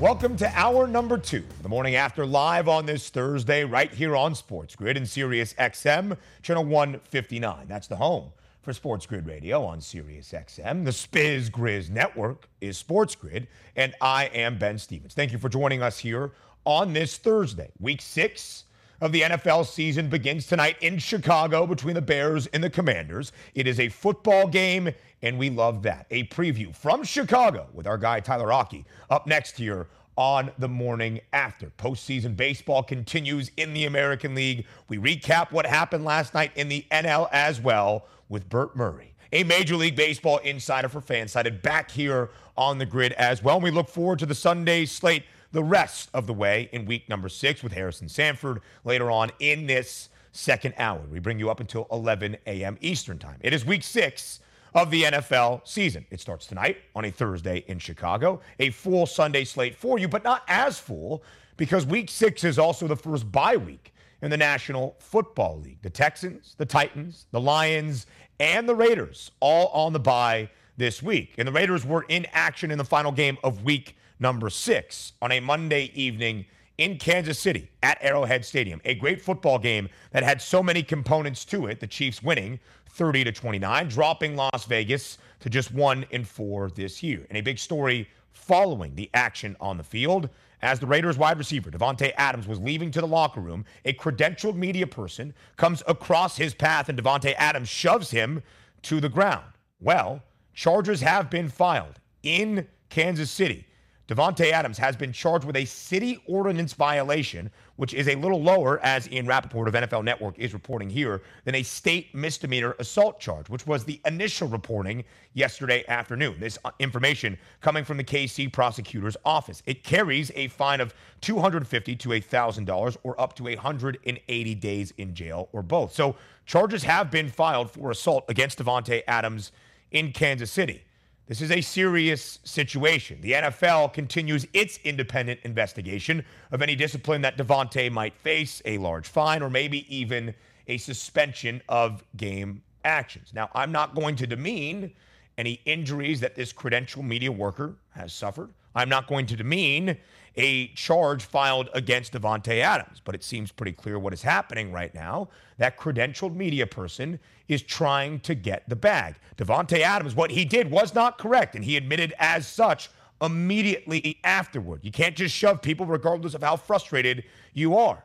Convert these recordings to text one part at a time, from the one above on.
Welcome to hour number two, the morning after live on this Thursday, right here on Sports Grid and Sirius XM, channel 159. That's the home for Sports Grid Radio on Sirius XM. The Spiz Grizz network is Sports Grid, and I am Ben Stevens. Thank you for joining us here on this Thursday. Week six of the NFL season begins tonight in Chicago between the Bears and the Commanders. It is a football game and we love that. A preview from Chicago with our guy Tyler Aki up next here on the morning after. Postseason baseball continues in the American League. We recap what happened last night in the NL as well with Bert Murray, a Major League Baseball insider for Fansided, back here on the grid as well. And we look forward to the Sunday slate the rest of the way in week number six with Harrison Sanford later on in this second hour. We bring you up until 11 a.m. Eastern Time. It is week six of the NFL season. It starts tonight on a Thursday in Chicago. A full Sunday slate for you, but not as full because week six is also the first bye week in the National Football League. The Texans, the Titans, the Lions, and the Raiders all on the bye this week. And the Raiders were in action in the final game of week number six on a Monday evening in Kansas City at Arrowhead Stadium. A great football game that had so many components to it. The Chiefs winning 30 to 29, dropping Las Vegas to just one in four this year. And a big story following the action on the field. As the Raiders wide receiver, Davante Adams, was leaving to the locker room, a credentialed media person comes across his path and Davante Adams shoves him to the ground. Well, charges have been filed in Kansas City Davante Adams has been charged with a city ordinance violation, which is a little lower, as Ian Rapoport of NFL Network is reporting here, than a state misdemeanor assault charge, which was the initial reporting yesterday afternoon. This uh, information coming from the KC prosecutor's office. It carries a fine of 250 to $1,000 or up to 180 days in jail or both. So charges have been filed for assault against Davante Adams in Kansas City. This is a serious situation. The NFL continues its independent investigation of any discipline that Davante might face, a large fine, or maybe even a suspension of game actions. Now, I'm not going to demean any injuries that this credential media worker has suffered. I'm not going to demean a charge filed against Davante Adams, but it seems pretty clear what is happening right now. That credentialed media person is trying to get the bag. Davante Adams, what he did was not correct, and he admitted as such immediately afterward. You can't just shove people regardless of how frustrated you are.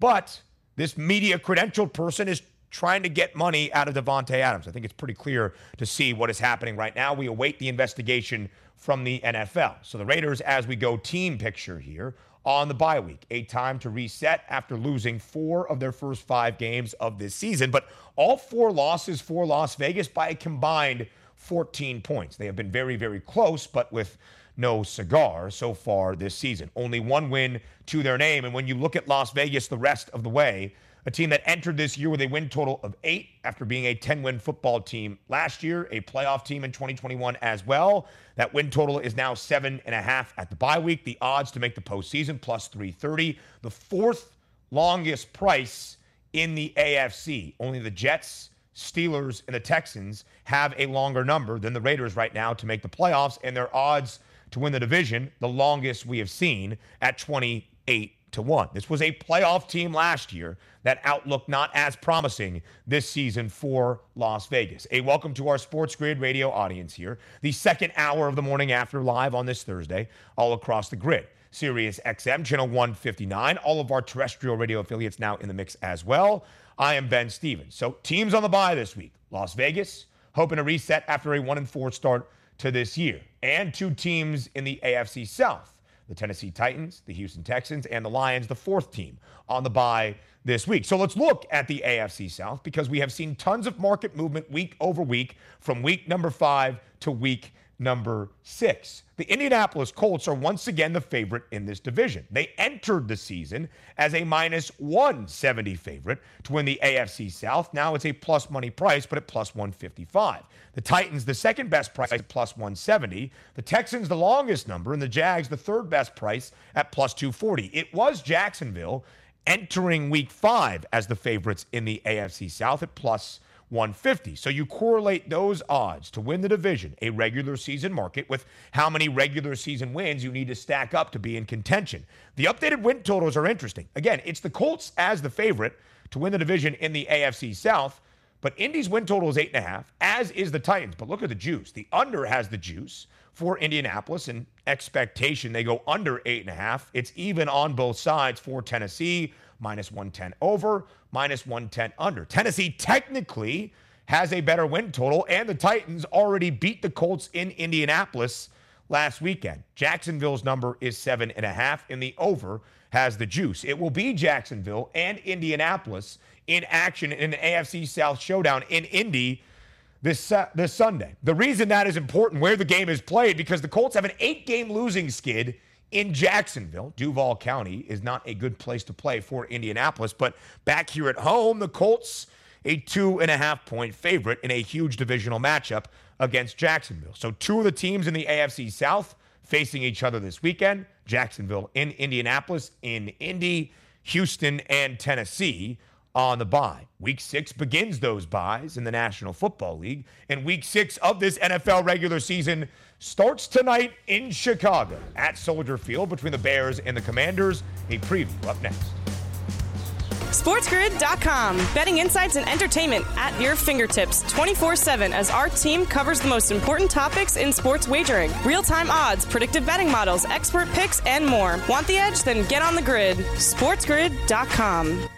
But this media credentialed person is trying to get money out of Davante Adams. I think it's pretty clear to see what is happening right now. We await the investigation from the NFL. So the Raiders, as we go team picture here, on the bye week, a time to reset after losing four of their first five games of this season. But all four losses for Las Vegas by a combined 14 points. They have been very, very close, but with no cigar so far this season. Only one win to their name. And when you look at Las Vegas the rest of the way, a team that entered this year with a win total of eight after being a 10 win football team last year, a playoff team in 2021 as well. That win total is now seven and a half at the bye week. The odds to make the postseason plus 330. The fourth longest price in the AFC. Only the Jets, Steelers, and the Texans have a longer number than the Raiders right now to make the playoffs, and their odds to win the division, the longest we have seen at 28 to 1. This was a playoff team last year. That outlook not as promising this season for Las Vegas. A welcome to our Sports Grid radio audience here. The second hour of the morning after live on this Thursday, all across the grid. Sirius XM, channel 159. All of our terrestrial radio affiliates now in the mix as well. I am Ben Stevens. So, teams on the bye this week Las Vegas, hoping to reset after a 1 and 4 start to this year, and two teams in the AFC South the Tennessee Titans, the Houston Texans, and the Lions, the fourth team on the bye this week. So let's look at the AFC South because we have seen tons of market movement week over week from week number five to week number six. The Indianapolis Colts are once again the favorite in this division. They entered the season as a minus 170 favorite to win the AFC South. Now it's a plus money price, but at plus 155. The Titans, the second best price at plus 170. The Texans, the longest number, and the Jags, the third best price at plus 240. It was Jacksonville entering week five as the favorites in the AFC South at plus 150. So you correlate those odds to win the division, a regular season market, with how many regular season wins you need to stack up to be in contention. The updated win totals are interesting. Again, it's the Colts as the favorite to win the division in the AFC South, but Indy's win total is eight and a half, as is the Titans. But look at the juice. The under has the juice for Indianapolis and expectation. They go under eight and a half. It's even on both sides for Tennessee minus 110 over, minus 110 under. Tennessee technically has a better win total, and the Titans already beat the Colts in Indianapolis last weekend. Jacksonville's number is seven and a half, and the over has the juice. It will be Jacksonville and Indianapolis in action in an AFC South showdown in Indy this uh, this Sunday. The reason that is important, where the game is played, because the Colts have an eight-game losing skid in Jacksonville. Duval County is not a good place to play for Indianapolis, but back here at home, the Colts, a two and a half point favorite in a huge divisional matchup against Jacksonville. So, two of the teams in the AFC South facing each other this weekend Jacksonville in Indianapolis, in Indy, Houston, and Tennessee on the bye. Week six begins those buys in the National Football League, and week six of this NFL regular season starts tonight in Chicago at Soldier Field between the Bears and the Commanders. A preview up next. SportsGrid.com. Betting insights and entertainment at your fingertips 24 7 as our team covers the most important topics in sports wagering real time odds, predictive betting models, expert picks, and more. Want the edge? Then get on the grid. SportsGrid.com.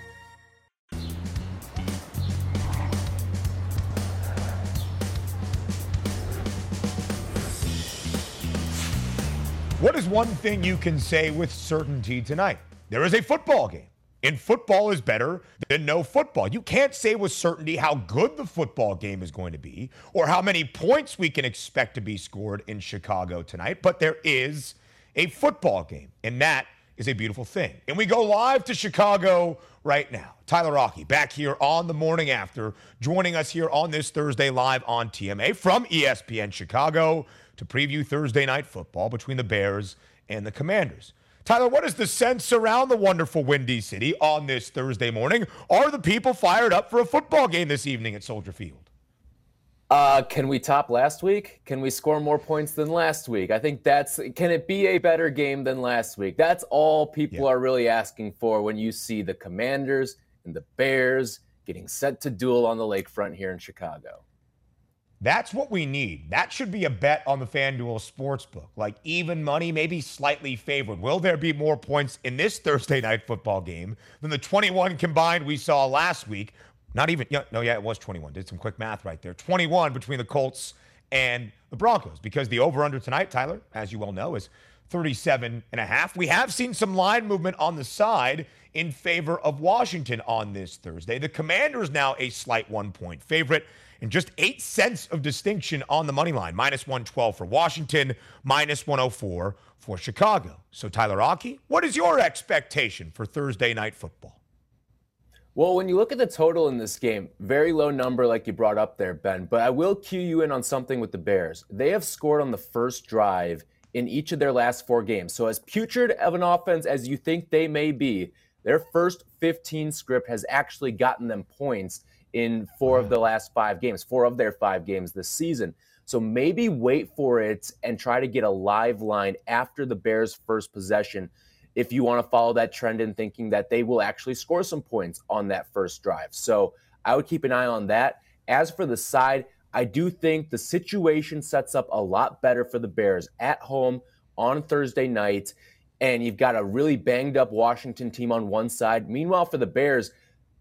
What is one thing you can say with certainty tonight? There is a football game. And football is better than no football. You can't say with certainty how good the football game is going to be or how many points we can expect to be scored in Chicago tonight, but there is a football game, and that is a beautiful thing. And we go live to Chicago right now. Tyler Aki back here on the morning after, joining us here on this Thursday live on TMA from ESPN Chicago to preview Thursday night football between the Bears and the Commanders. Tyler, what is the sense around the wonderful Windy City on this Thursday morning? Are the people fired up for a football game this evening at Soldier Field? Uh, can we top last week? Can we score more points than last week? I think that's can it be a better game than last week? That's all people yeah. are really asking for when you see the Commanders and the Bears getting set to duel on the lakefront here in Chicago. That's what we need. That should be a bet on the FanDuel Sportsbook. Like even money, maybe slightly favored. Will there be more points in this Thursday night football game than the 21 combined we saw last week? Not even, no, yeah, it was 21. Did some quick math right there. 21 between the Colts and the Broncos because the over under tonight, Tyler, as you well know, is 37 and a half. We have seen some line movement on the side in favor of Washington on this Thursday. The Commanders now a slight one point favorite and just eight cents of distinction on the money line minus 112 for Washington, minus 104 for Chicago. So, Tyler Aki, what is your expectation for Thursday night football? Well, when you look at the total in this game, very low number, like you brought up there, Ben. But I will cue you in on something with the Bears. They have scored on the first drive in each of their last four games. So, as putrid of an offense as you think they may be, their first 15 script has actually gotten them points in four of the last five games, four of their five games this season. So maybe wait for it and try to get a live line after the Bears' first possession if you want to follow that trend in thinking that they will actually score some points on that first drive. So I would keep an eye on that. As for the side, I do think the situation sets up a lot better for the Bears at home on Thursday night. And you've got a really banged up Washington team on one side. Meanwhile, for the Bears,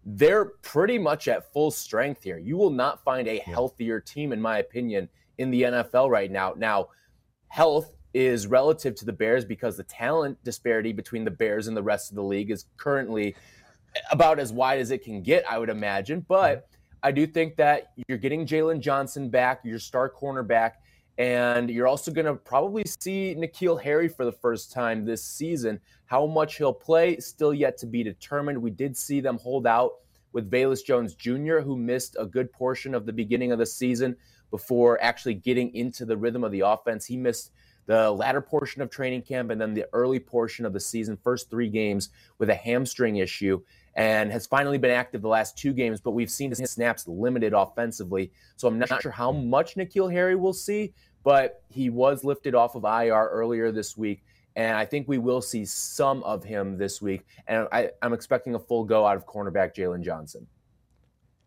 they're pretty much at full strength here. You will not find a healthier team, in my opinion, in the NFL right now. Now, health is relative to the Bears because the talent disparity between the Bears and the rest of the league is currently about as wide as it can get, I would imagine. But mm-hmm. I do think that you're getting Jaylon Johnson back, your star cornerback, And you're also going to probably see N'Keal Harry for the first time this season. How much he'll play, still yet to be determined. We did see them hold out with Velus Jones Jr., who missed a good portion of the beginning of the season before actually getting into the rhythm of the offense. He missed the latter portion of training camp and then the early portion of the season, first three games with a hamstring issue, and has finally been active the last two games. But we've seen his snaps limited offensively. So I'm not sure how much N'Keal Harry will see, but he was lifted off of IR earlier this week. And I think we will see some of him this week. And I, am expecting a full go out of cornerback Jaylon Johnson.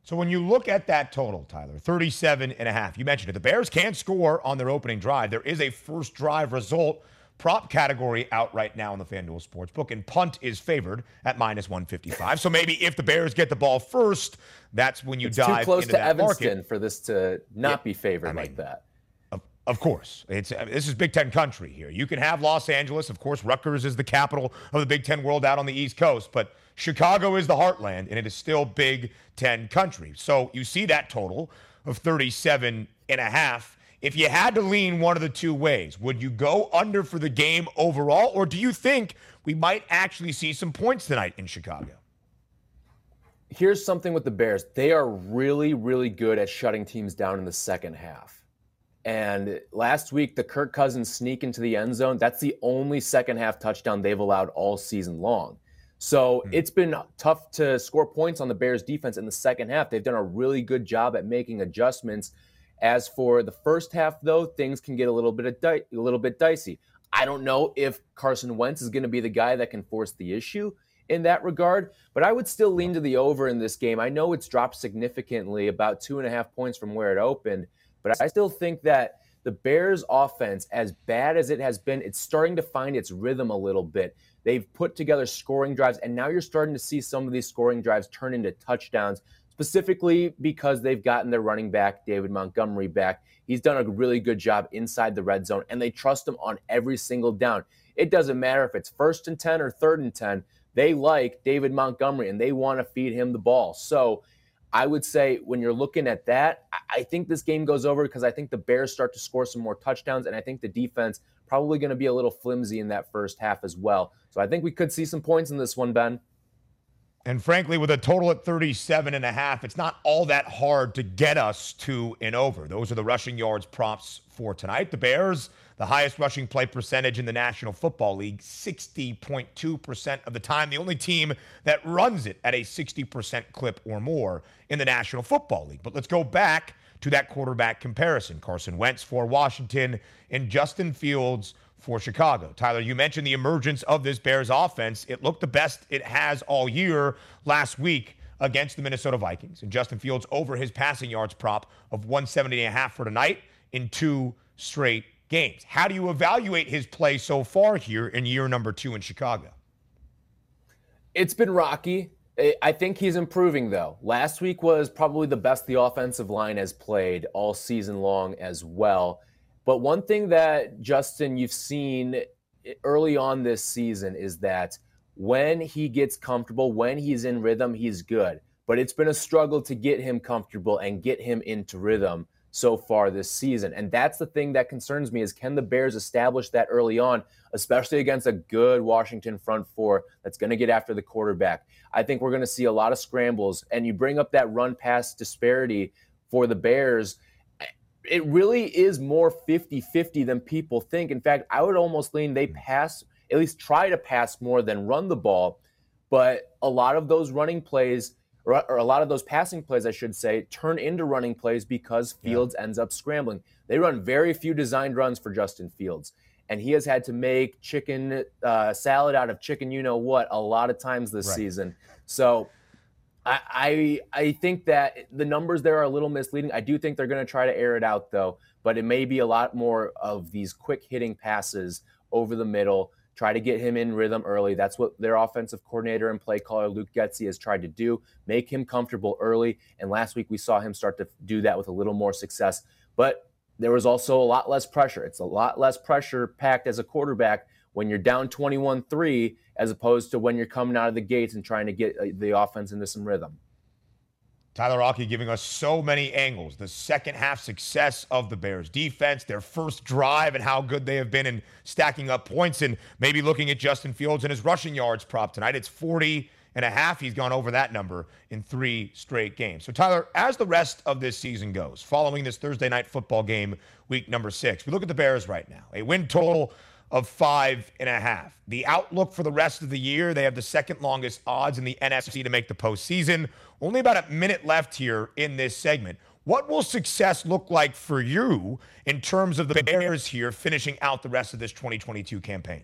So when you look at that total, Tyler, 37 and a half, you mentioned it. The Bears can't score on their opening drive. There is a first drive result prop category out right now in the FanDuel Sportsbook, and punt is favored at minus 155. So maybe if the Bears get the ball first, that's when you it's dive too close into to that Evanston market. for this to not yeah, be favored I mean, like that. Of, of course, it's this is Big Ten country here. You can have Los Angeles, of course. Rutgers is the capital of the Big Ten world out on the East Coast, but Chicago is the heartland, and it is still Big Ten country. So you see that total of 37 and a half. If you had to lean one of the two ways, would you go under for the game overall, or do you think we might actually see some points tonight in Chicago? Here's something with the Bears. They are really, really good at shutting teams down in the second half. And last week, the Kirk Cousins sneak into the end zone. That's the only second half touchdown they've allowed all season long. So mm-hmm. it's been tough to score points on the Bears defense in the second half. They've done a really good job at making adjustments. As for the first half, though, things can get a little bit di- a little bit dicey. I don't know if Carson Wentz is going to be the guy that can force the issue in that regard, but I would still lean to the over in this game. I know it's dropped significantly, about two and a half points from where it opened, but I still think that the Bears' offense, as bad as it has been, it's starting to find its rhythm a little bit. They've put together scoring drives, and now you're starting to see some of these scoring drives turn into touchdowns, specifically because they've gotten their running back, David Montgomery, back. He's done a really good job inside the red zone, and they trust him on every single down. It doesn't matter if it's first and 10 or third and 10, they like David Montgomery and they want to feed him the ball. So, I would say when you're looking at that, I think this game goes over because I think the Bears start to score some more touchdowns, and I think the defense probably going to be a little flimsy in that first half as well. So I think we could see some points in this one, Ben. And frankly, with a total at 37 and a half, it's not all that hard to get us to an over. Those are the rushing yards props for tonight. The Bears, the highest rushing play percentage in the National Football League, 60.2% of the time. The only team that runs it at a 60% clip or more in the National Football League. But let's go back to that quarterback comparison. Carson Wentz for Washington and Justin Fields for Chicago. Tyler, you mentioned the emergence of this Bears offense. It looked the best it has all year last week against the Minnesota Vikings. And Justin Fields over his passing yards prop of 170 and a half for tonight in two straight games. How do you evaluate his play so far here in year number two in Chicago? It's been rocky. Eh, I think he's improving though. Last week was probably the best the offensive line has played all season long as well. But one thing that Justin you've seen eh, early on this season is that when he gets comfortable, when he's in rhythm, he's good. But it's been a struggle to get him comfortable and get him into rhythm so far this season. And that's the thing that concerns me is can the Bears establish that early on, especially against a good Washington front four that's going to get after the quarterback. I think we're going to see a lot of scrambles and you bring up that run pass disparity for the Bears. Eh, it really is more 50-50 than people think. In fact, I would almost lean they hmm. pass at least try to pass more than run the ball, but a lot of those running plays or, or, a lot of those passing plays, I should say, turn into running plays because Fields yeah. ends up scrambling. They run very few designed runs for Justin Fields, and he has had to make chicken uh, salad out of chicken, you know what, a lot of times this right. season. So. I, I I think that the numbers there are a little misleading. I do think they're going to try to air it out though, but it may be a lot more of these quick hitting passes over the middle try to get him in rhythm early. That's what their offensive coordinator and play caller Luke Getsy has tried to do, make him comfortable early. And last week we saw him start to do that with a little more success. But there was also a lot less pressure. It's a lot less pressure packed as a quarterback when you're down 21-3 as opposed to when you're coming out of the gates and trying to get uh, the offense into some rhythm. Tyler Aki giving us so many angles. The second half success of the Bears defense, their first drive, and how good they have been in stacking up points, and maybe looking at Justin Fields and his rushing yards prop tonight. It's 40 and a half. He's gone over that number in three straight games. So, Tyler, as the rest of this season goes, following this Thursday night football game, week number six, we look at the Bears right now. A win total of five and a half. The outlook for the rest of the year, they have the second longest odds in the NFC to make the postseason. Only about a minute left here in this segment. What will success look like for you in terms of the Bears here finishing out the rest of this 2022 campaign?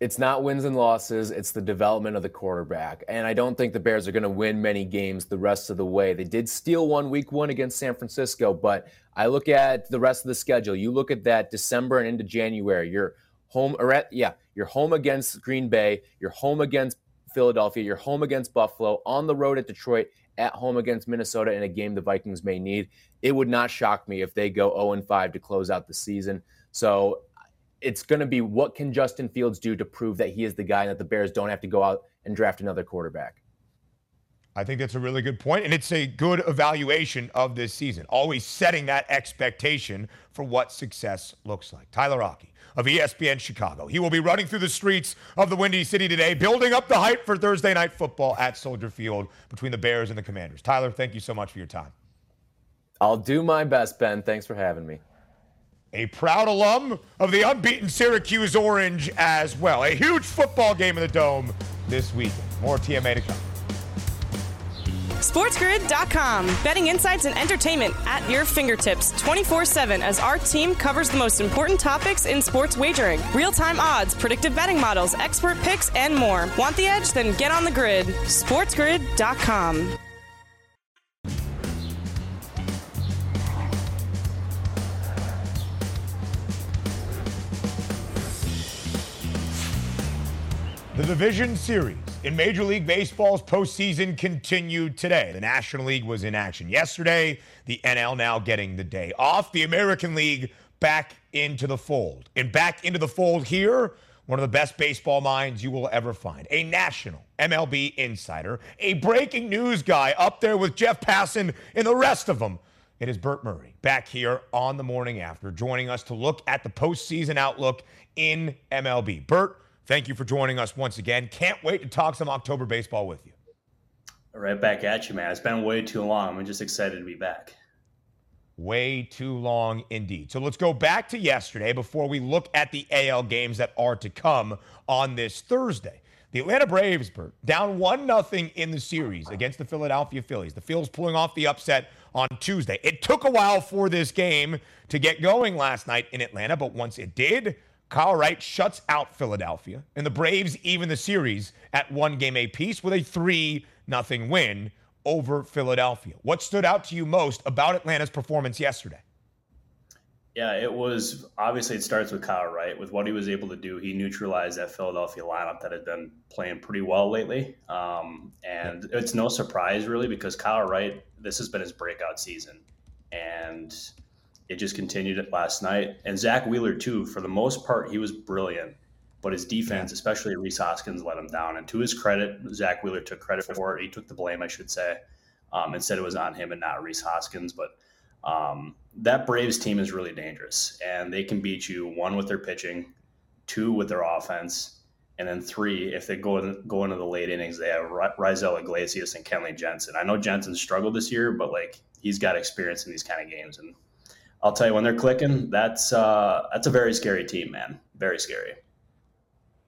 It's not wins and losses, it's the development of the quarterback. And I don't think the Bears are going to win many games the rest of the way. They did steal one week one against San Francisco, but I look at the rest of the schedule. You look at that December and into January. You're home yeah, you're home against Green Bay, you're home against Philadelphia, you're home against Buffalo, on the road at Detroit, at home against Minnesota in a game the Vikings may need. It would not shock me if they go 0 5 to close out the season. So it's going to be what can Justin Fields do to prove that he is the guy and that the Bears don't have to go out and draft another quarterback. I think that's a really good point, and it's a good evaluation of this season. Always setting that expectation for what success looks like. Tyler Aki of ESPN Chicago. He will be running through the streets of the Windy City today, building up the hype for Thursday night football at Soldier Field between the Bears and the Commanders. Tyler, thank you so much for your time. I'll do my best, Ben. Thanks for having me a proud alum of the unbeaten Syracuse Orange as well. A huge football game in the Dome this weekend. More TMA to come. SportsGrid.com. Betting insights and entertainment at your fingertips 24 7 as our team covers the most important topics in sports wagering real time odds, predictive betting models, expert picks, and more. Want the edge? Then get on the grid. SportsGrid.com. The Division Series in Major League Baseball's postseason continued today. The National League was in action yesterday. The NL now getting the day off. The American League back into the fold. And back into the fold here, one of the best baseball minds you will ever find. A national MLB insider, a breaking news guy up there with Jeff Passan and the rest of them. It is Bert Murray back here on the morning after, joining us to look at the postseason outlook in MLB. Bert, Thank you for joining us once again. Can't wait to talk some October baseball with you. Right back at you, man. It's been way too long. I'm just excited to be back. Way too long indeed. So let's go back to yesterday before we look at the AL games that are to come on this Thursday. The Atlanta Braves, Bert, down 1 0 in the series against the Philadelphia Phillies. The Phils pulling off the upset on Tuesday. It took a while for this game to get going last night in Atlanta, but once it did, Kyle Wright shuts out Philadelphia, and the Braves even the series at one game apiece with a 3 0 win over Philadelphia. What stood out to you most about Atlanta's performance yesterday? Yeah, it was obviously it starts with Kyle Wright. With what he was able to do, he neutralized that Philadelphia lineup that had been playing pretty well lately. Um, and it's no surprise, really, because Kyle Wright, this has been his breakout season. And it just continued it last night. And Zack Wheeler, too, for the most part, he was brilliant. But his defense, especially Rhys Hoskins, let him down. And to his credit, Zack Wheeler took credit for it. He took the blame, I should say, um, and said it was on him and not Rhys Hoskins. But um, that Braves team is really dangerous, and they can beat you one with their pitching, two with their offense, and then three if they go in, go into the late innings. They have Raisel Iglesias and Kenley Jansen. I know Jansen struggled this year, but like he's got experience in these kind of games, and I'll tell you when they're clicking, that's uh, that's a very scary team, man. Very scary.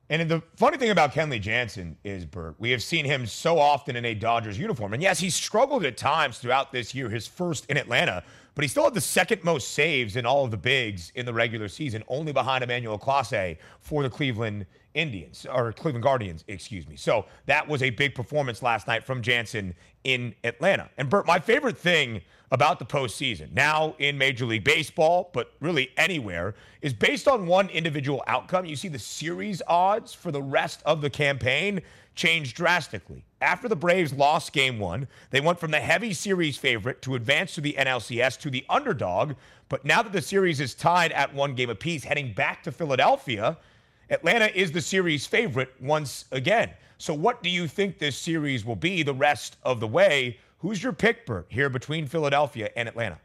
And the funny thing about Kenley Jansen is, Bert, we have seen him so often in a Dodgers uniform. And yes, he struggled at times throughout this year, his first in Atlanta, but he still had the second most saves in all of the bigs in the regular season, only behind Emmanuel Clase for the Cleveland Indians, or Cleveland Guardians, excuse me. So that was a big performance last night from Jansen in Atlanta. And Bert, my favorite thing about the postseason, now in Major League Baseball, but really anywhere, is based on one individual outcome. You see the series odds for the rest of the campaign change drastically. After the Braves lost game one, they went from the heavy series favorite to advance to the NLCS to the underdog. But now that the series is tied at one game apiece, heading back to Philadelphia, Atlanta is the series favorite once again. So, what do you think this series will be the rest of the way? Who's your pick, Bert, here between Philadelphia and Atlanta?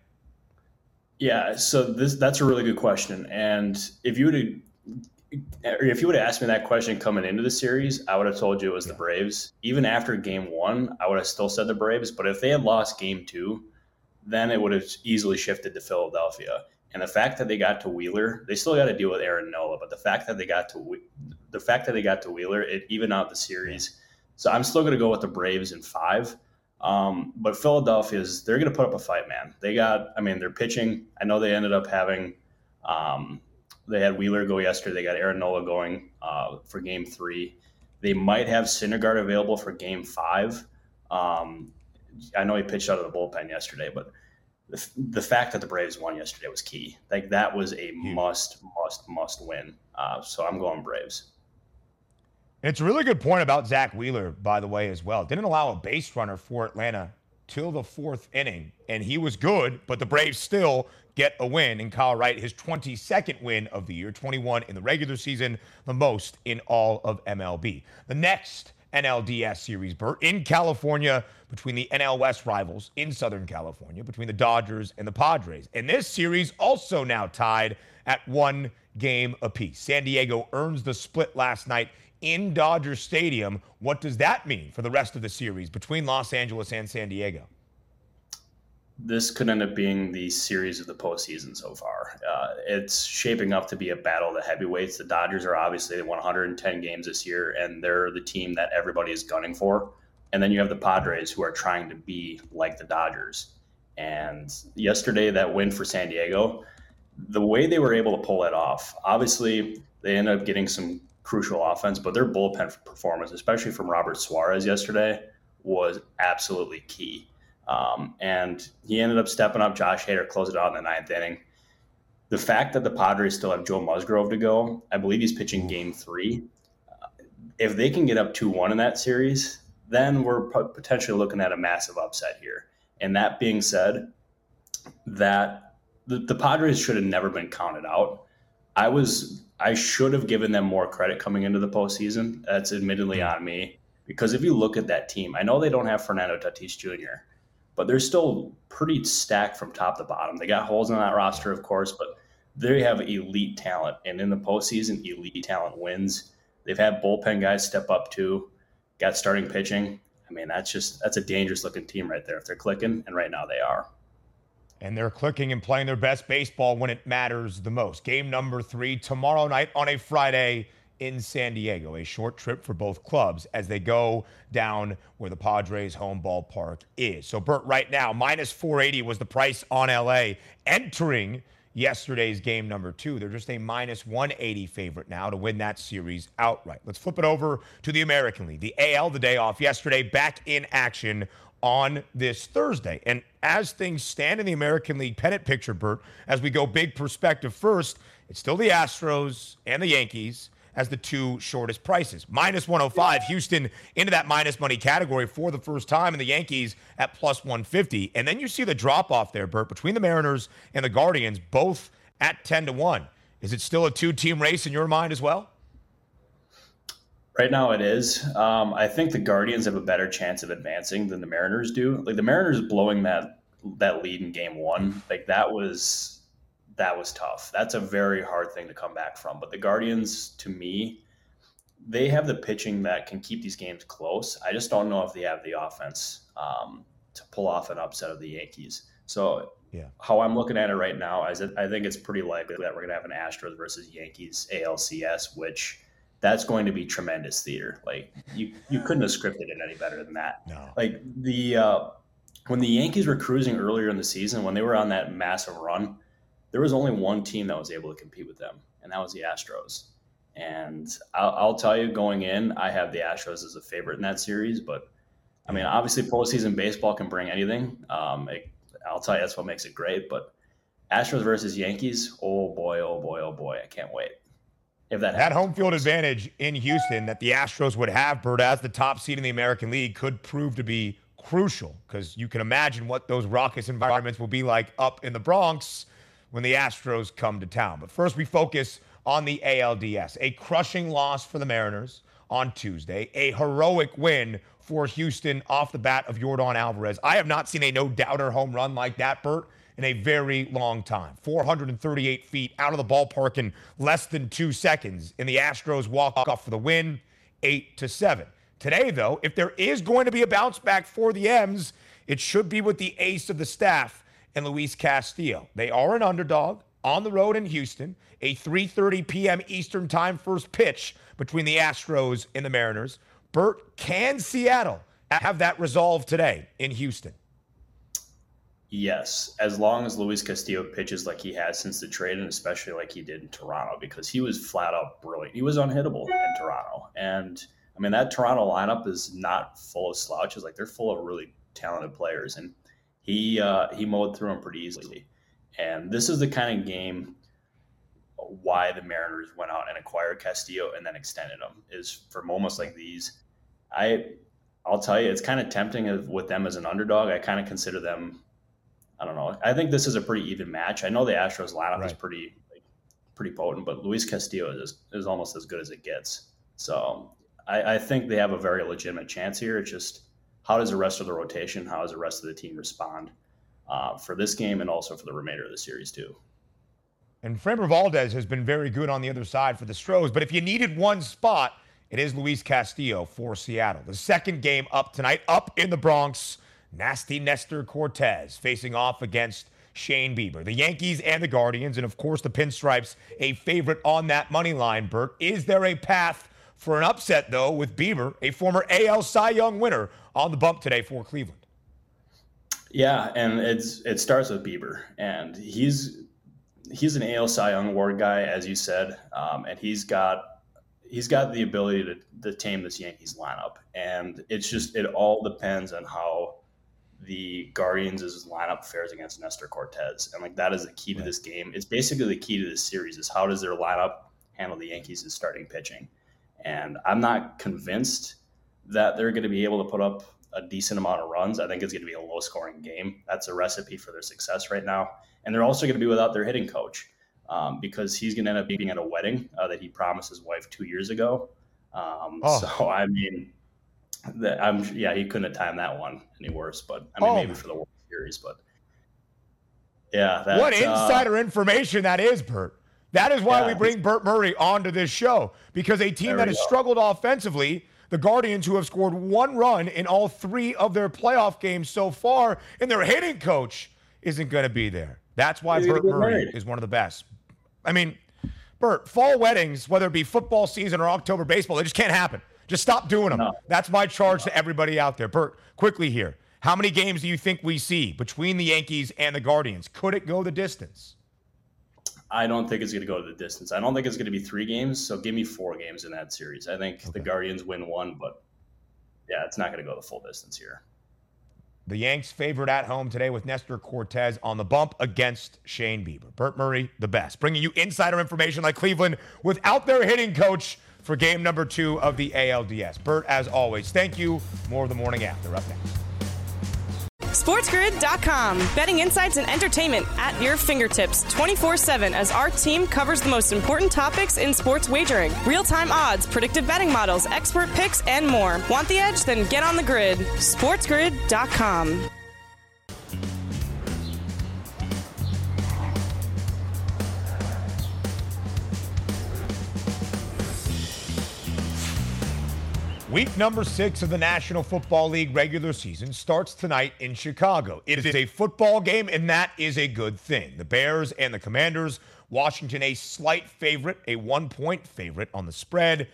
Yeah, so this that's a really good question. And if you would have if you would have asked me that question coming into the series, I would have told you it was the Braves. Even after game one, I would have still said the Braves. But if they had lost game two, then it would have easily shifted to Philadelphia. And the fact that they got to Wheeler, they still got to deal with Aaron Nola. But the fact that they got to the fact that they got to Wheeler, it even out the series. So I'm still going to go with the Braves in five. Um, but Philadelphia's they're going to put up a fight, man. They got, I mean, they're pitching. I know they ended up having, um, they had Wheeler go yesterday. They got Aaron Nola going uh, for Game Three. They might have Syndergaard available for Game Five. Um, I know he pitched out of the bullpen yesterday, but the, the fact that the Braves won yesterday was key. Like that was a must, must, must win. Uh, so I'm going Braves. It's a really good point about Zack Wheeler, by the way, as well. Didn't allow a base runner for Atlanta till the fourth inning, and he was good, but the Braves still get a win. And Kyle Wright, his 22nd win of the year, 21 in the regular season, the most in all of MLB. The next NLDS series, Bert, in California between the NL West rivals in Southern California, between the Dodgers and the Padres. And this series also now tied at one game apiece. San Diego earns the split last night in Dodger Stadium. What does that mean for the rest of the series between Los Angeles and San Diego? This could end up being the series of the postseason so far. Uh, it's shaping up to be a battle of the heavyweights. The Dodgers are obviously they won 110 games this year, and they're the team that everybody is gunning for. And then you have the Padres who are trying to be like the Dodgers. And yesterday, that win for San Diego, the way they were able to pull it off, obviously, they ended up getting some crucial offense, but their bullpen performance, especially from Robert Suarez yesterday, was absolutely key. Um, and he ended up stepping up. Josh Hader closed it out in the ninth inning. The fact that the Padres still have Joe Musgrove to go, I believe he's pitching game three. Uh, if they can get up 2 1 in that series, then we're potentially looking at a massive upset here. And that being said, that the, the Padres should have never been counted out. I was I should have given them more credit coming into the postseason. That's admittedly on me because if you look at that team, I know they don't have Fernando Tatis Jr., but they're still pretty stacked from top to bottom. They got holes in that roster, of course, but they have elite talent, and in the postseason, elite talent wins. They've had bullpen guys step up too, got starting pitching. I mean, that's just that's a dangerous looking team right there if they're clicking, and right now they are and they're clicking and playing their best baseball when it matters the most. Game number three tomorrow night on a Friday in San Diego. A short trip for both clubs as they go down where the Padres' home ballpark is. So, Bert, right now, minus 480 was the price on LA entering yesterday's game number two. They're just a minus 180 favorite now to win that series outright. Let's flip it over to the American League. The AL, the day off yesterday, back in action on this Thursday. And as things stand in the American League pennant picture, Bert, as we go big perspective first, it's still the Astros and the Yankees as the two shortest prices. Minus 105, Houston into that minus money category for the first time, and the Yankees at plus 150. And then you see the drop off there, Bert, between the Mariners and the Guardians, both at 10 to 1. Is it still a two team race in your mind as well? Right now, it is. Um, I think the Guardians have a better chance of advancing than the Mariners do. Like the Mariners blowing that that lead in Game One, like that was that was tough. That's a very hard thing to come back from. But the Guardians, to me, they have the pitching that can keep these games close. I just don't know if they have the offense um, to pull off an upset of the Yankees. So, yeah. how I'm looking at it right now is I think it's pretty likely that we're going to have an Astros versus Yankees ALCS, which that's going to be tremendous theater. Like you, you couldn't have scripted it any better than that. No. Like the uh, when the Yankees were cruising earlier in the season, when they were on that massive run, there was only one team that was able to compete with them, and that was the Astros. And I'll, I'll tell you, going in, I have the Astros as a favorite in that series. But I mean, obviously, postseason baseball can bring anything. Um, it, I'll tell you, that's what makes it great. But Astros versus Yankees, oh boy, oh boy, oh boy, I can't wait if that that home field advantage in Houston that the Astros would have, Bert, as the top seed in the American League, could prove to be crucial because you can imagine what those raucous environments will be like up in the Bronx when the Astros come to town. But first, we focus on the ALDS. A crushing loss for the Mariners on Tuesday. A heroic win for Houston off the bat of Yordan Alvarez. I have not seen a no doubter home run like that, Bert, in a very long time. 438 feet out of the ballpark in less than two seconds. And the Astros walk off for the win, eight to seven. Today, though, if there is going to be a bounce back for the M's, it should be with the ace of the staff and Luis Castillo. They are an underdog on the road in Houston, a 3:30 p.m. Eastern Time first pitch between the Astros and the Mariners. Bert, can Seattle have that resolved today in Houston? Yes, as long as Luis Castillo pitches like he has since the trade, and especially like he did in Toronto, because he was flat out brilliant. He was unhittable in Toronto, and I mean that Toronto lineup is not full of slouches. Like they're full of really talented players, and he uh, he mowed through them pretty easily. And this is the kind of game why the Mariners went out and acquired Castillo and then extended him is for moments like these. I I'll tell you, it's kind of tempting with them as an underdog. I kind of consider them. I don't know. I think this is a pretty even match. I know the Astros lineup right. is pretty like, pretty potent, but Luis Castillo is is almost as good as it gets. So I, I think they have a very legitimate chance here. It's just how does the rest of the rotation, how does the rest of the team respond uh, for this game and also for the remainder of the series too. And Framber Valdez has been very good on the other side for the Stros. But if you needed one spot, it is Luis Castillo for Seattle. The second game up tonight, up in the Bronx. Nasty Nestor Cortes facing off against Shane Bieber. The Yankees and the Guardians, and of course the Pinstripes, a favorite on that money line, Bert. Is there a path for an upset, though, with Bieber, a former AL Cy Young winner, on the bump today for Cleveland? Yeah, and it's it starts with Bieber, and he's he's an AL Cy Young Award guy, as you said, um, and he's got he's got the ability to, to tame this Yankees lineup, and it's just it all depends on how the Guardians' lineup fares against Nestor Cortes. and like that is the key to this game. It's basically the key to this series is how does their lineup handle the Yankees' starting pitching, and I'm not convinced that they're going to be able to put up a decent amount of runs. I think it's going to be a low scoring game. That's a recipe for their success right now. And they're also going to be without their hitting coach um, because he's going to end up being at a wedding uh, that he promised his wife two years ago. Um, oh. So, I mean, that I'm yeah, he couldn't have timed that one any worse. But I mean, oh. maybe for the World Series, but yeah. That, what uh, insider uh, information that is, Bert. That is why yeah, we bring Bert Murray onto this show because a team that has go. struggled offensively the Guardians, who have scored one run in all three of their playoff games so far, and their hitting coach isn't going to be there. That's why Bert Murray is one of the best. I mean, Bert, fall weddings, whether it be football season or October baseball, they just can't happen. Just stop doing them. No. That's my charge no. to everybody out there. Bert, quickly here. How many games do you think we see between the Yankees and the Guardians? Could it go the distance? I don't think it's going to go to the distance. I don't think it's going to be three games. So give me four games in that series. I think okay. the Guardians win one, but yeah, it's not going to go the full distance here. The Yanks favored at home today with Nestor Cortes on the bump against Shane Bieber. Bert Murray, the best, bringing you insider information like Cleveland without their hitting coach for game number two of the ALDS. Bert, as always, thank you. More of the morning after up next. SportsGrid.com. Betting insights and entertainment at your fingertips 24 7 as our team covers the most important topics in sports wagering real time odds, predictive betting models, expert picks, and more. Want the edge? Then get on the grid. SportsGrid.com. Week number six of the National Football League regular season starts tonight in Chicago. It is a football game, and that is a good thing. The Bears and the Commanders, Washington a slight favorite, a one point favorite on the spread,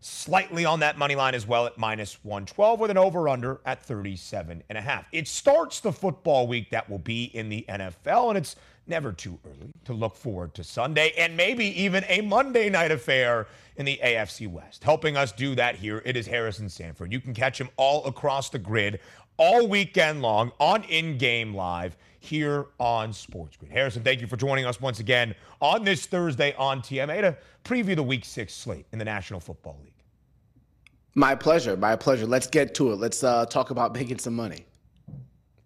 slightly on that money line as well at minus 112 with an over under at 37 and a half. It starts the football week that will be in the NFL, and it's never too early to look forward to Sunday and maybe even a Monday night affair in the AFC West. Helping us do that here, it is Harrison Sanford. You can catch him all across the grid all weekend long on In Game Live here on Sports Grid. Harrison, thank you for joining us once again on this Thursday on TMA to preview the Week 6 slate in the National Football League. My pleasure. My pleasure. Let's get to it. Let's uh, talk about making some money.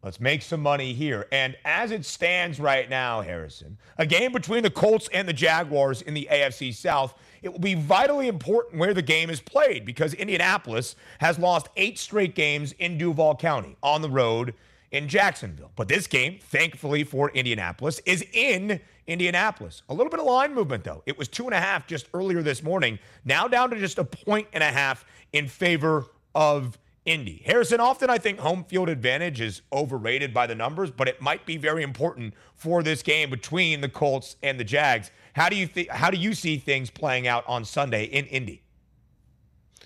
Let's make some money here. And as it stands right now, Harrison, a game between the Colts and the Jaguars in the AFC South it will be vitally important where the game is played because Indianapolis has lost eight straight games in Duval County on the road in Jacksonville. But this game, thankfully for Indianapolis, is in Indianapolis. A little bit of line movement, though. It was two and a half just earlier this morning, now down to just a point and a half in favor of Indy. Harrison, often I think home field advantage is overrated by the numbers, but it might be very important for this game between the Colts and the Jags. How do you think how do you see things playing out on Sunday in Indy?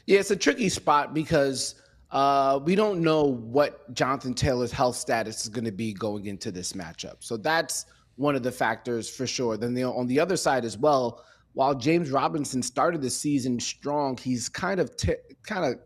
Yeah, it's a tricky spot because uh, we don't know what Jonathan Taylor's health status is going to be going into this matchup. So that's one of the factors for sure. Then the, on the other side as well, while James Robinson started the season strong, he's kind of t- kind of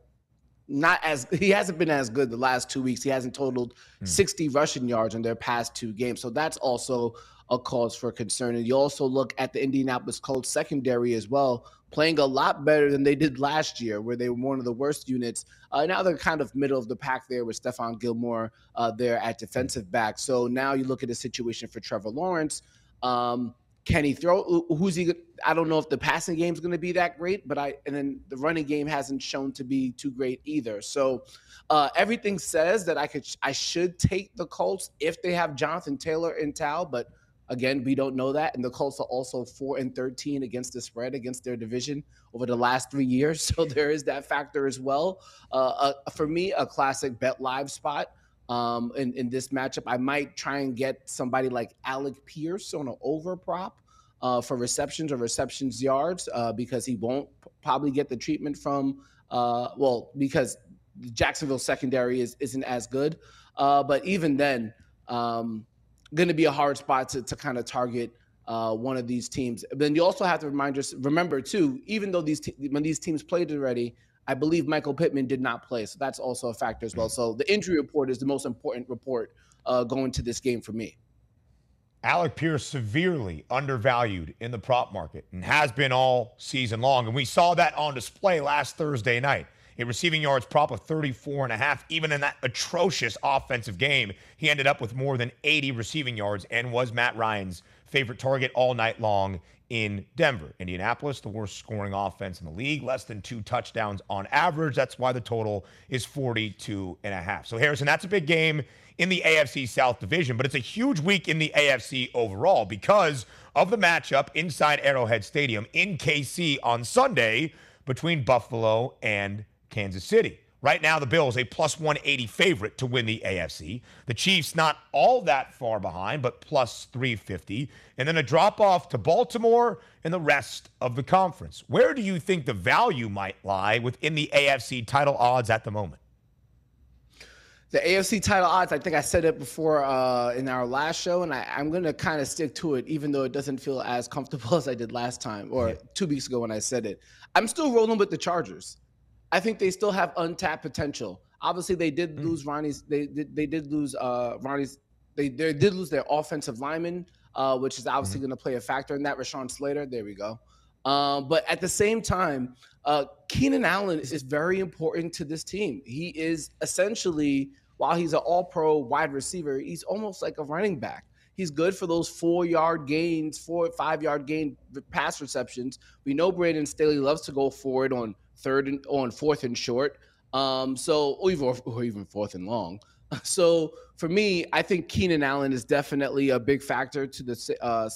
not as he hasn't been as good the last two weeks. He hasn't totaled mm. 60 rushing yards in their past two games. So that's also a cause for concern. And you also look at the Indianapolis Colts secondary as well, playing a lot better than they did last year, where they were one of the worst units. Uh, now they're kind of middle of the pack there with Stephon Gilmore uh, there at defensive back. So now you look at the situation for Trevor Lawrence. Um, can he throw? Who's he? I don't know if the passing game is going to be that great, but I and then the running game hasn't shown to be too great either. So uh, everything says that I could, I should take the Colts if they have Jonathan Taylor in Tal, but Again, we don't know that. And the Colts are also 4 and 13 against the spread against their division over the last three years. So there is that factor as well. Uh, uh, for me, a classic bet live spot um, in, in this matchup. I might try and get somebody like Alec Pierce on an over prop. Uh, for receptions or receptions yards uh, because he won't p- probably get the treatment from uh, well because Jacksonville secondary is isn't as good. Uh, but even then, um, going to be a hard spot to, to kind of target uh, one of these teams. Then you also have to remind us, remember too, even though these te- when these teams played already, I believe Michael Pittman did not play, so that's also a factor as well. So the injury report is the most important report uh, going to this game for me. Alec Pierce severely undervalued in the prop market and has been all season long, and we saw that on display last Thursday night a receiving yards prop of 34 and a half. Even in that atrocious offensive game, he ended up with more than 80 receiving yards and was Matt Ryan's favorite target all night long in Denver. Indianapolis, the worst scoring offense in the league, less than two touchdowns on average. That's why the total is 42 and a half. So Harrison, that's a big game in the AFC South Division, but it's a huge week in the AFC overall because of the matchup inside Arrowhead Stadium in KC on Sunday between Buffalo and Kansas City. Right now, the Bills a plus 180 favorite to win the AFC. The Chiefs not all that far behind, but plus 350. And then a drop off to Baltimore and the rest of the conference. Where do you think the value might lie within the AFC title odds at the moment? The AFC title odds, I think I said it before uh, in our last show, and I, am going to kind of stick to it, even though it doesn't feel as comfortable as I did last time or yeah. two weeks ago when I said it. I'm still rolling with the Chargers. I think they still have untapped potential. Obviously, they did mm. lose Ronnie's. They did. They did lose uh, Ronnie's. They, they did lose their offensive lineman, uh, which is obviously mm-hmm. going to play a factor in that. Rashawn Slater. There we go. Um, but at the same time, uh, Keenan Allen is very important to this team. He is essentially, while he's an all-pro wide receiver, he's almost like a running back. He's good for those four-yard gains, four five-yard gain pass receptions. We know Brandon Staley loves to go forward on third and on fourth and short. Um, so or even, or even fourth and long. So for me, I think Keenan Allen is definitely a big factor to the uh,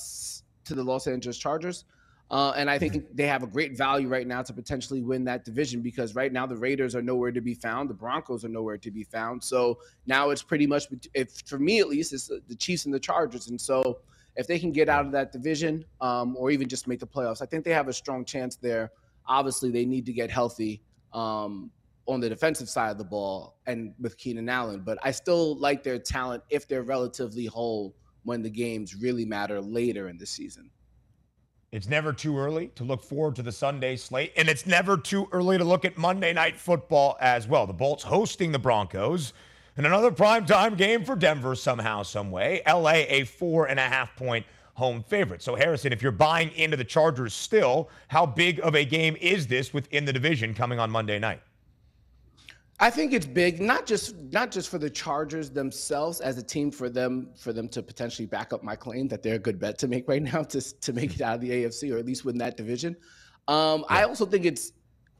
to the Los Angeles Chargers. Uh, and I think they have a great value right now to potentially win that division because right now the Raiders are nowhere to be found, the Broncos are nowhere to be found. So now it's pretty much, if for me at least, it's the Chiefs and the Chargers. And so if they can get out of that division um, or even just make the playoffs, I think they have a strong chance there Obviously, they need to get healthy um, on the defensive side of the ball and with Keenan Allen. But I still like their talent if they're relatively whole when the games really matter later in the season. It's never too early to look forward to the Sunday slate, and it's never too early to look at Monday night football as well. The Bolts hosting the Broncos, and another primetime game for Denver somehow, some way. LA a four and a half point home favorite. So, Harrison, if you're buying into the Chargers still, how big of a game is this within the division coming on Monday night? I think it's big, not just not just for the Chargers themselves as a team, for them for them to potentially back up my claim that they're a good bet to make right now to to make it out of the AFC or at least win that division. Um, yeah. I also think it's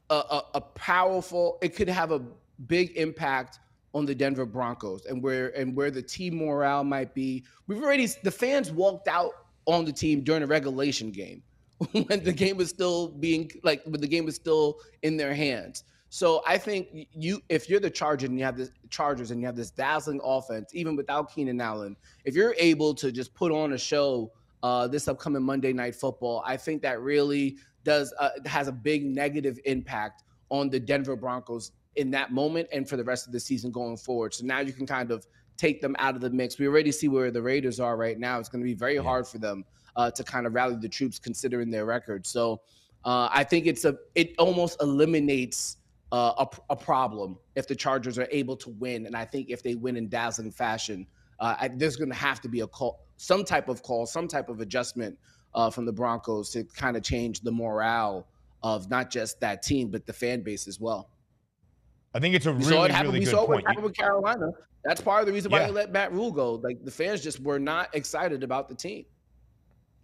a, a, a powerful. It could have a big impact on the Denver Broncos and where and where the team morale might be. We've already the fans walked out on the team during a regulation game when the game was still being like when the game was still in their hands. So I think you if you're the Chargers and you have the Chargers and you have this dazzling offense, even without Keenan Allen, if you're able to just put on a show uh, this upcoming Monday Night Football, I think that really does uh, has a big negative impact on the Denver Broncos in that moment and for the rest of the season going forward. So now you can kind of take them out of the mix. We already see where the Raiders are right now. It's going to be very yeah. hard for them uh, to kind of rally the troops considering their record. So uh, I think it's a it almost eliminates uh, a, a, problem if the Chargers are able to win. And I think if they win in dazzling fashion, uh, I, there's going to have to be a call, some type of call, some type of adjustment uh, from the Broncos to kind of change the morale of not just that team but the fan base as well. I think it's a really, really good we saw point. What happened with Carolina. That's part of the reason why yeah. they let Matt Rhule go. Like the fans just were not excited about the team.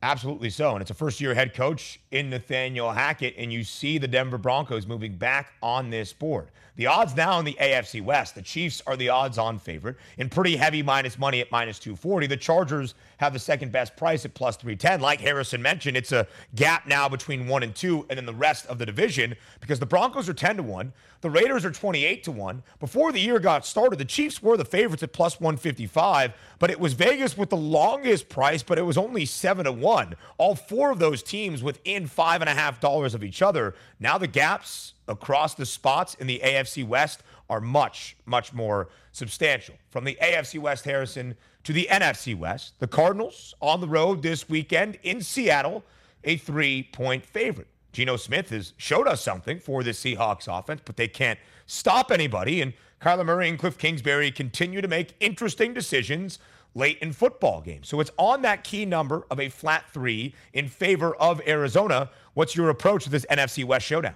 Absolutely so. And it's a first year head coach in Nathaniel Hackett, and you see the Denver Broncos moving back on this board. The odds now in the AFC West, the Chiefs are the odds on favorite in pretty heavy minus money at minus 240. The Chargers have the second best price at plus 310. Like Harrison mentioned, it's a gap now between one and two, and then the rest of the division because the Broncos are 10 to 1, the Raiders are 28 to 1. Before the year got started, the Chiefs were the favorites at plus 155, but it was Vegas with the longest price, but it was only 7 to 1. All four of those teams within $5.5 of each other. Now the gaps across the spots in the AFC West are much, much more substantial. From the AFC West, Harrison, to the NFC West, the Cardinals on the road this weekend in Seattle, a three point favorite. Geno Smith has showed us something for the Seahawks offense, but they can't stop anybody. And Kyler Murray and Cliff Kingsbury continue to make interesting decisions late in football games. So it's on that key number of a flat three in favor of Arizona. What's your approach to this NFC West showdown?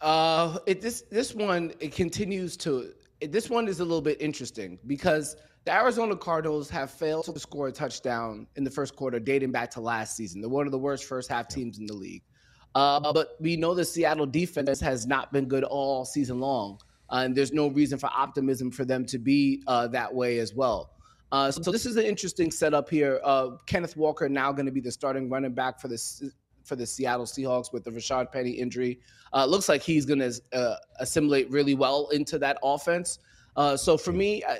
Uh, it, this this one it continues to. It, this one is a little bit interesting because the Arizona Cardinals have failed to score a touchdown in the first quarter, dating back to last season. They're one of the worst first half teams in the league. Uh, but we know the Seattle defense has not been good all season long, uh, and there's no reason for optimism for them to be uh, that way as well. Uh, so, so, this is an interesting setup here. Uh, Kenneth Walker now going to be the starting running back for the for the Seattle Seahawks with the Rashad Penny injury. Uh, looks like he's going to uh, assimilate really well into that offense. Uh, so for me, I,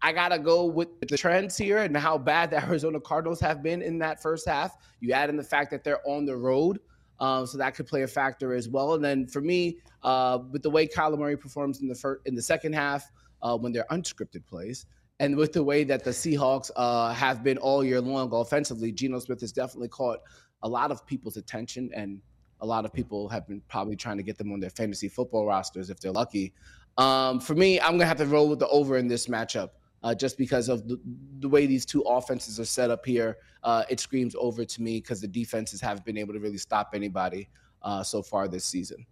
I got to go with the trends here and how bad the Arizona Cardinals have been in that first half. You add in the fact that they're on the road. Um, so that could play a factor as well. And then for me, uh, with the way Kyler Murray performs in the first, in the second half, uh, when they're unscripted plays, and with the way that the Seahawks uh, have been all year long offensively, Geno Smith has definitely caught a lot of people's attention, and a lot of people have been probably trying to get them on their fantasy football rosters if they're lucky. Um, for me, I'm gonna have to roll with the over in this matchup. Uh, just because of the, the, way these two offenses are set up here, uh, it screams over to me because the defenses haven't been able to really stop anybody uh, so far this season.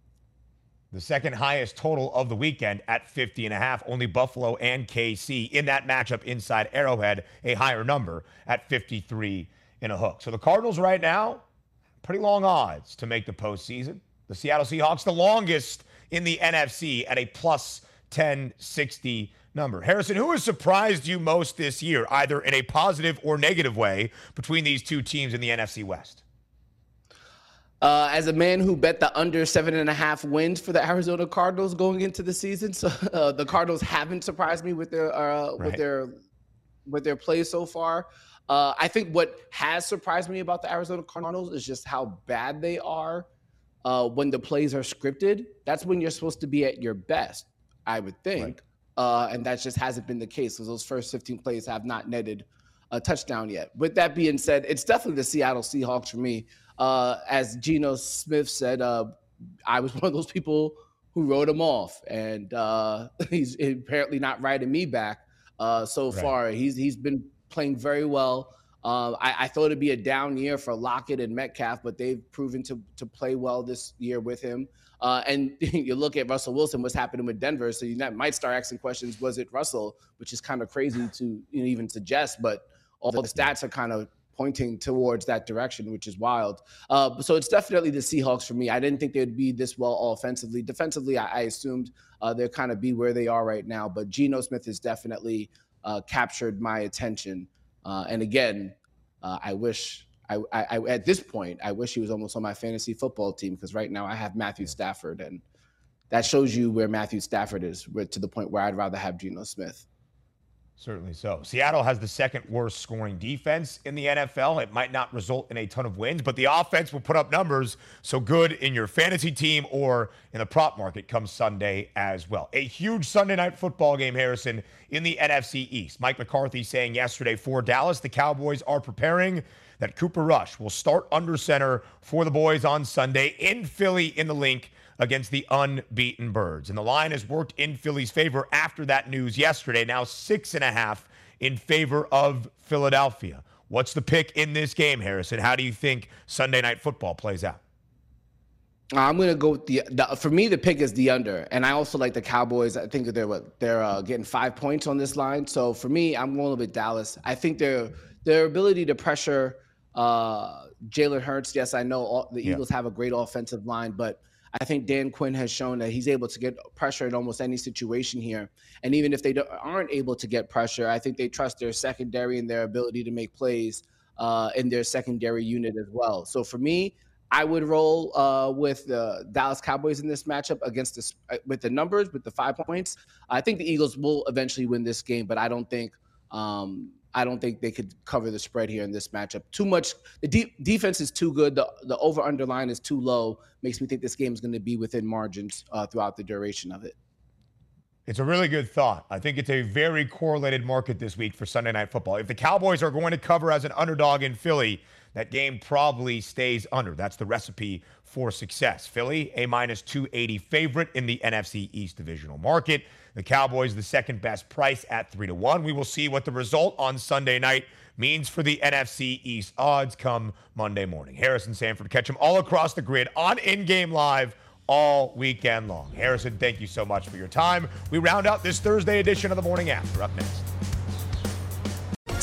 The second highest total of the weekend at 50 and a half. Only Buffalo and KC in that matchup inside Arrowhead, a higher number at 53 in a hook. So the Cardinals right now, pretty long odds to make the postseason. The Seattle Seahawks, the longest in the NFC at a plus 1060 number. Harrison, who has surprised you most this year, either in a positive or negative way, between these two teams in the NFC West? Uh, as a man who bet the under seven and a half wins for the Arizona Cardinals going into the season, so uh, the Cardinals haven't surprised me with their uh, right. with their with their play so far. Uh, I think what has surprised me about the Arizona Cardinals is just how bad they are uh, when the plays are scripted. That's when you're supposed to be at your best, I would think. Right. Uh, and that just hasn't been the case because those first 15 plays have not netted a touchdown yet. With that being said, it's definitely the Seattle Seahawks for me. Uh, as Geno Smith said, uh, I was one of those people who wrote him off, and uh, he's apparently not writing me back uh, so right. far. He's he's been playing very well. Uh, I, I, thought it'd be a down year for Lockett and Metcalf, but they've proven to to play well this year with him. Uh, and you look at Russell Wilson, what's happening with Denver, so you might start asking questions: Was it Russell? Which is kind of crazy to you know, even suggest, but all the stats are kind of pointing towards that direction, which is wild. Uh, so it's definitely the Seahawks for me. I didn't think they'd be this well offensively. Defensively, I, I assumed uh, they'd kind of be where they are right now. But Geno Smith is definitely uh, captured my attention. Uh, and again, uh, I wish I, I, at this point, I wish he was almost on my fantasy football team because right now I have Matthew Stafford, and that shows you where Matthew Stafford is, to the point where I'd rather have Geno Smith. Certainly so. Seattle has the second worst scoring defense in the NFL. It might not result in a ton of wins, but the offense will put up numbers. So good in your fantasy team or in the prop market comes Sunday as well. A huge Sunday night football game, Harrison, in the NFC East. Mike McCarthy saying yesterday for Dallas, the Cowboys are preparing that Cooper Rush will start under center for the boys on Sunday in Philly in the Linc against the unbeaten Birds. And the line has worked in Philly's favor after that news yesterday. Now six and a half in favor of Philadelphia. What's the pick in this game, Harrison? How do you think Sunday night football plays out? I'm gonna go with the, the, for me the pick is the under, and I also like the Cowboys. I think they're what they're uh, getting five points on this line. So for me, I'm going with Dallas. I think their their ability to pressure uh, Jalen Hurts. Yes, I know all, the Eagles yeah. have a great offensive line, but I think Dan Quinn has shown that he's able to get pressure in almost any situation here. And even if they aren't able to get pressure, I think they trust their secondary and their ability to make plays uh, in their secondary unit as well. So for me, I would roll uh, with the Dallas Cowboys in this matchup against this uh, with the numbers with the five points. I think the Eagles will eventually win this game, but I don't think um, I don't think they could cover the spread here in this matchup. Too much. The de- defense is too good. The the over underline is too low. Makes me think this game is going to be within margins uh, throughout the duration of it. It's a really good thought. I think it's a very correlated market this week for Sunday Night Football. If the Cowboys are going to cover as an underdog in Philly, that game probably stays under. That's the recipe for success. Philly, a minus 280 favorite in the NFC East divisional market. The Cowboys, the second best price at 3 to 1. We will see what the result on Sunday night means for the NFC East odds come Monday morning. Harrison Sanford, catch them all across the grid on in game live all weekend long. Harrison, thank you so much for your time. We round out this Thursday edition of the morning after. Up next.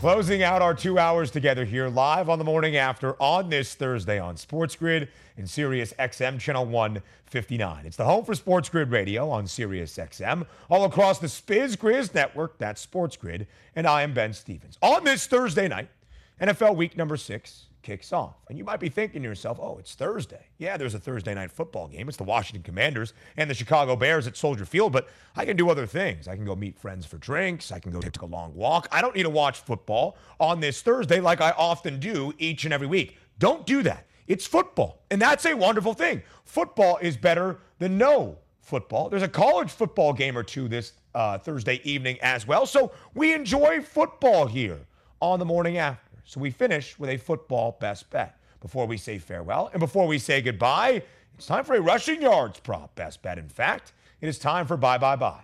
Closing out our two hours together here live on the morning after on this Thursday on Sports Grid and Sirius XM Channel 159. It's the home for Sports Grid Radio on Sirius XM, all across the Spiz Grizz network. That's Sports Grid. And I am Ben Stevens. On this Thursday night, NFL week number six kicks off. And you might be thinking to yourself, oh, it's Thursday. Yeah, there's a Thursday night football game. It's the Washington Commanders and the Chicago Bears at Soldier Field, but I can do other things. I can go meet friends for drinks. I can go take a long walk. I don't need to watch football on this Thursday like I often do each and every week. Don't do that. It's football. And that's a wonderful thing. Football is better than no football. There's a college football game or two this uh, Thursday evening as well. So we enjoy football here on the morning after. So we finish with a football best bet. Before we say farewell and before we say goodbye, it's time for a rushing yards prop best bet. In fact, it is time for bye bye bye.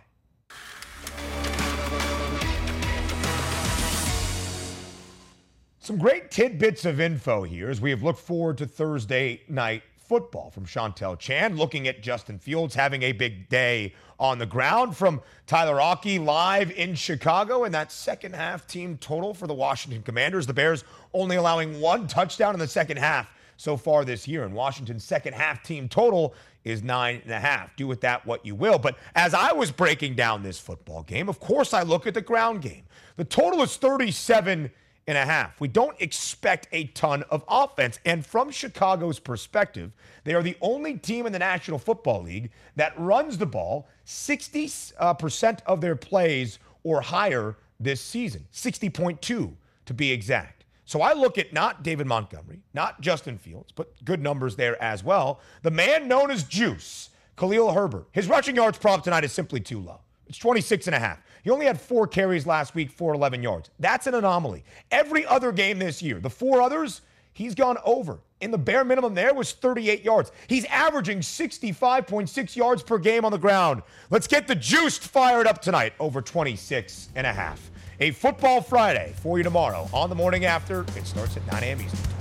Some great tidbits of info here as we have looked forward to Thursday night football from Chantel Chan, looking at Justin Fields having a big day on the ground from Tyler Aki live in Chicago and that second half team total for the Washington Commanders. The Bears only allowing one touchdown in the second half so far this year. And Washington's second half team total is nine and a half. Do with that what you will. But as I was breaking down this football game, of course I look at the ground game. The total is 37 and a half. We don't expect a ton of offense. And from Chicago's perspective, they are the only team in the National Football League that runs the ball 60% uh, of their plays or higher this season, 60.2 to be exact. So I look at not David Montgomery, not Justin Fields, but good numbers there as well. The man known as Juice, Khalil Herbert. His rushing yards prop tonight is simply too low. It's 26 and a half. He only had four carries last week for 11 yards. That's an anomaly. Every other game this year, the four others, He's gone over. And the bare minimum there was 38 yards. He's averaging 65.6 yards per game on the ground. Let's get the juiced fired up tonight over 26 and a half. A football Friday for you tomorrow on the morning after. It starts at 9 a.m. Eastern.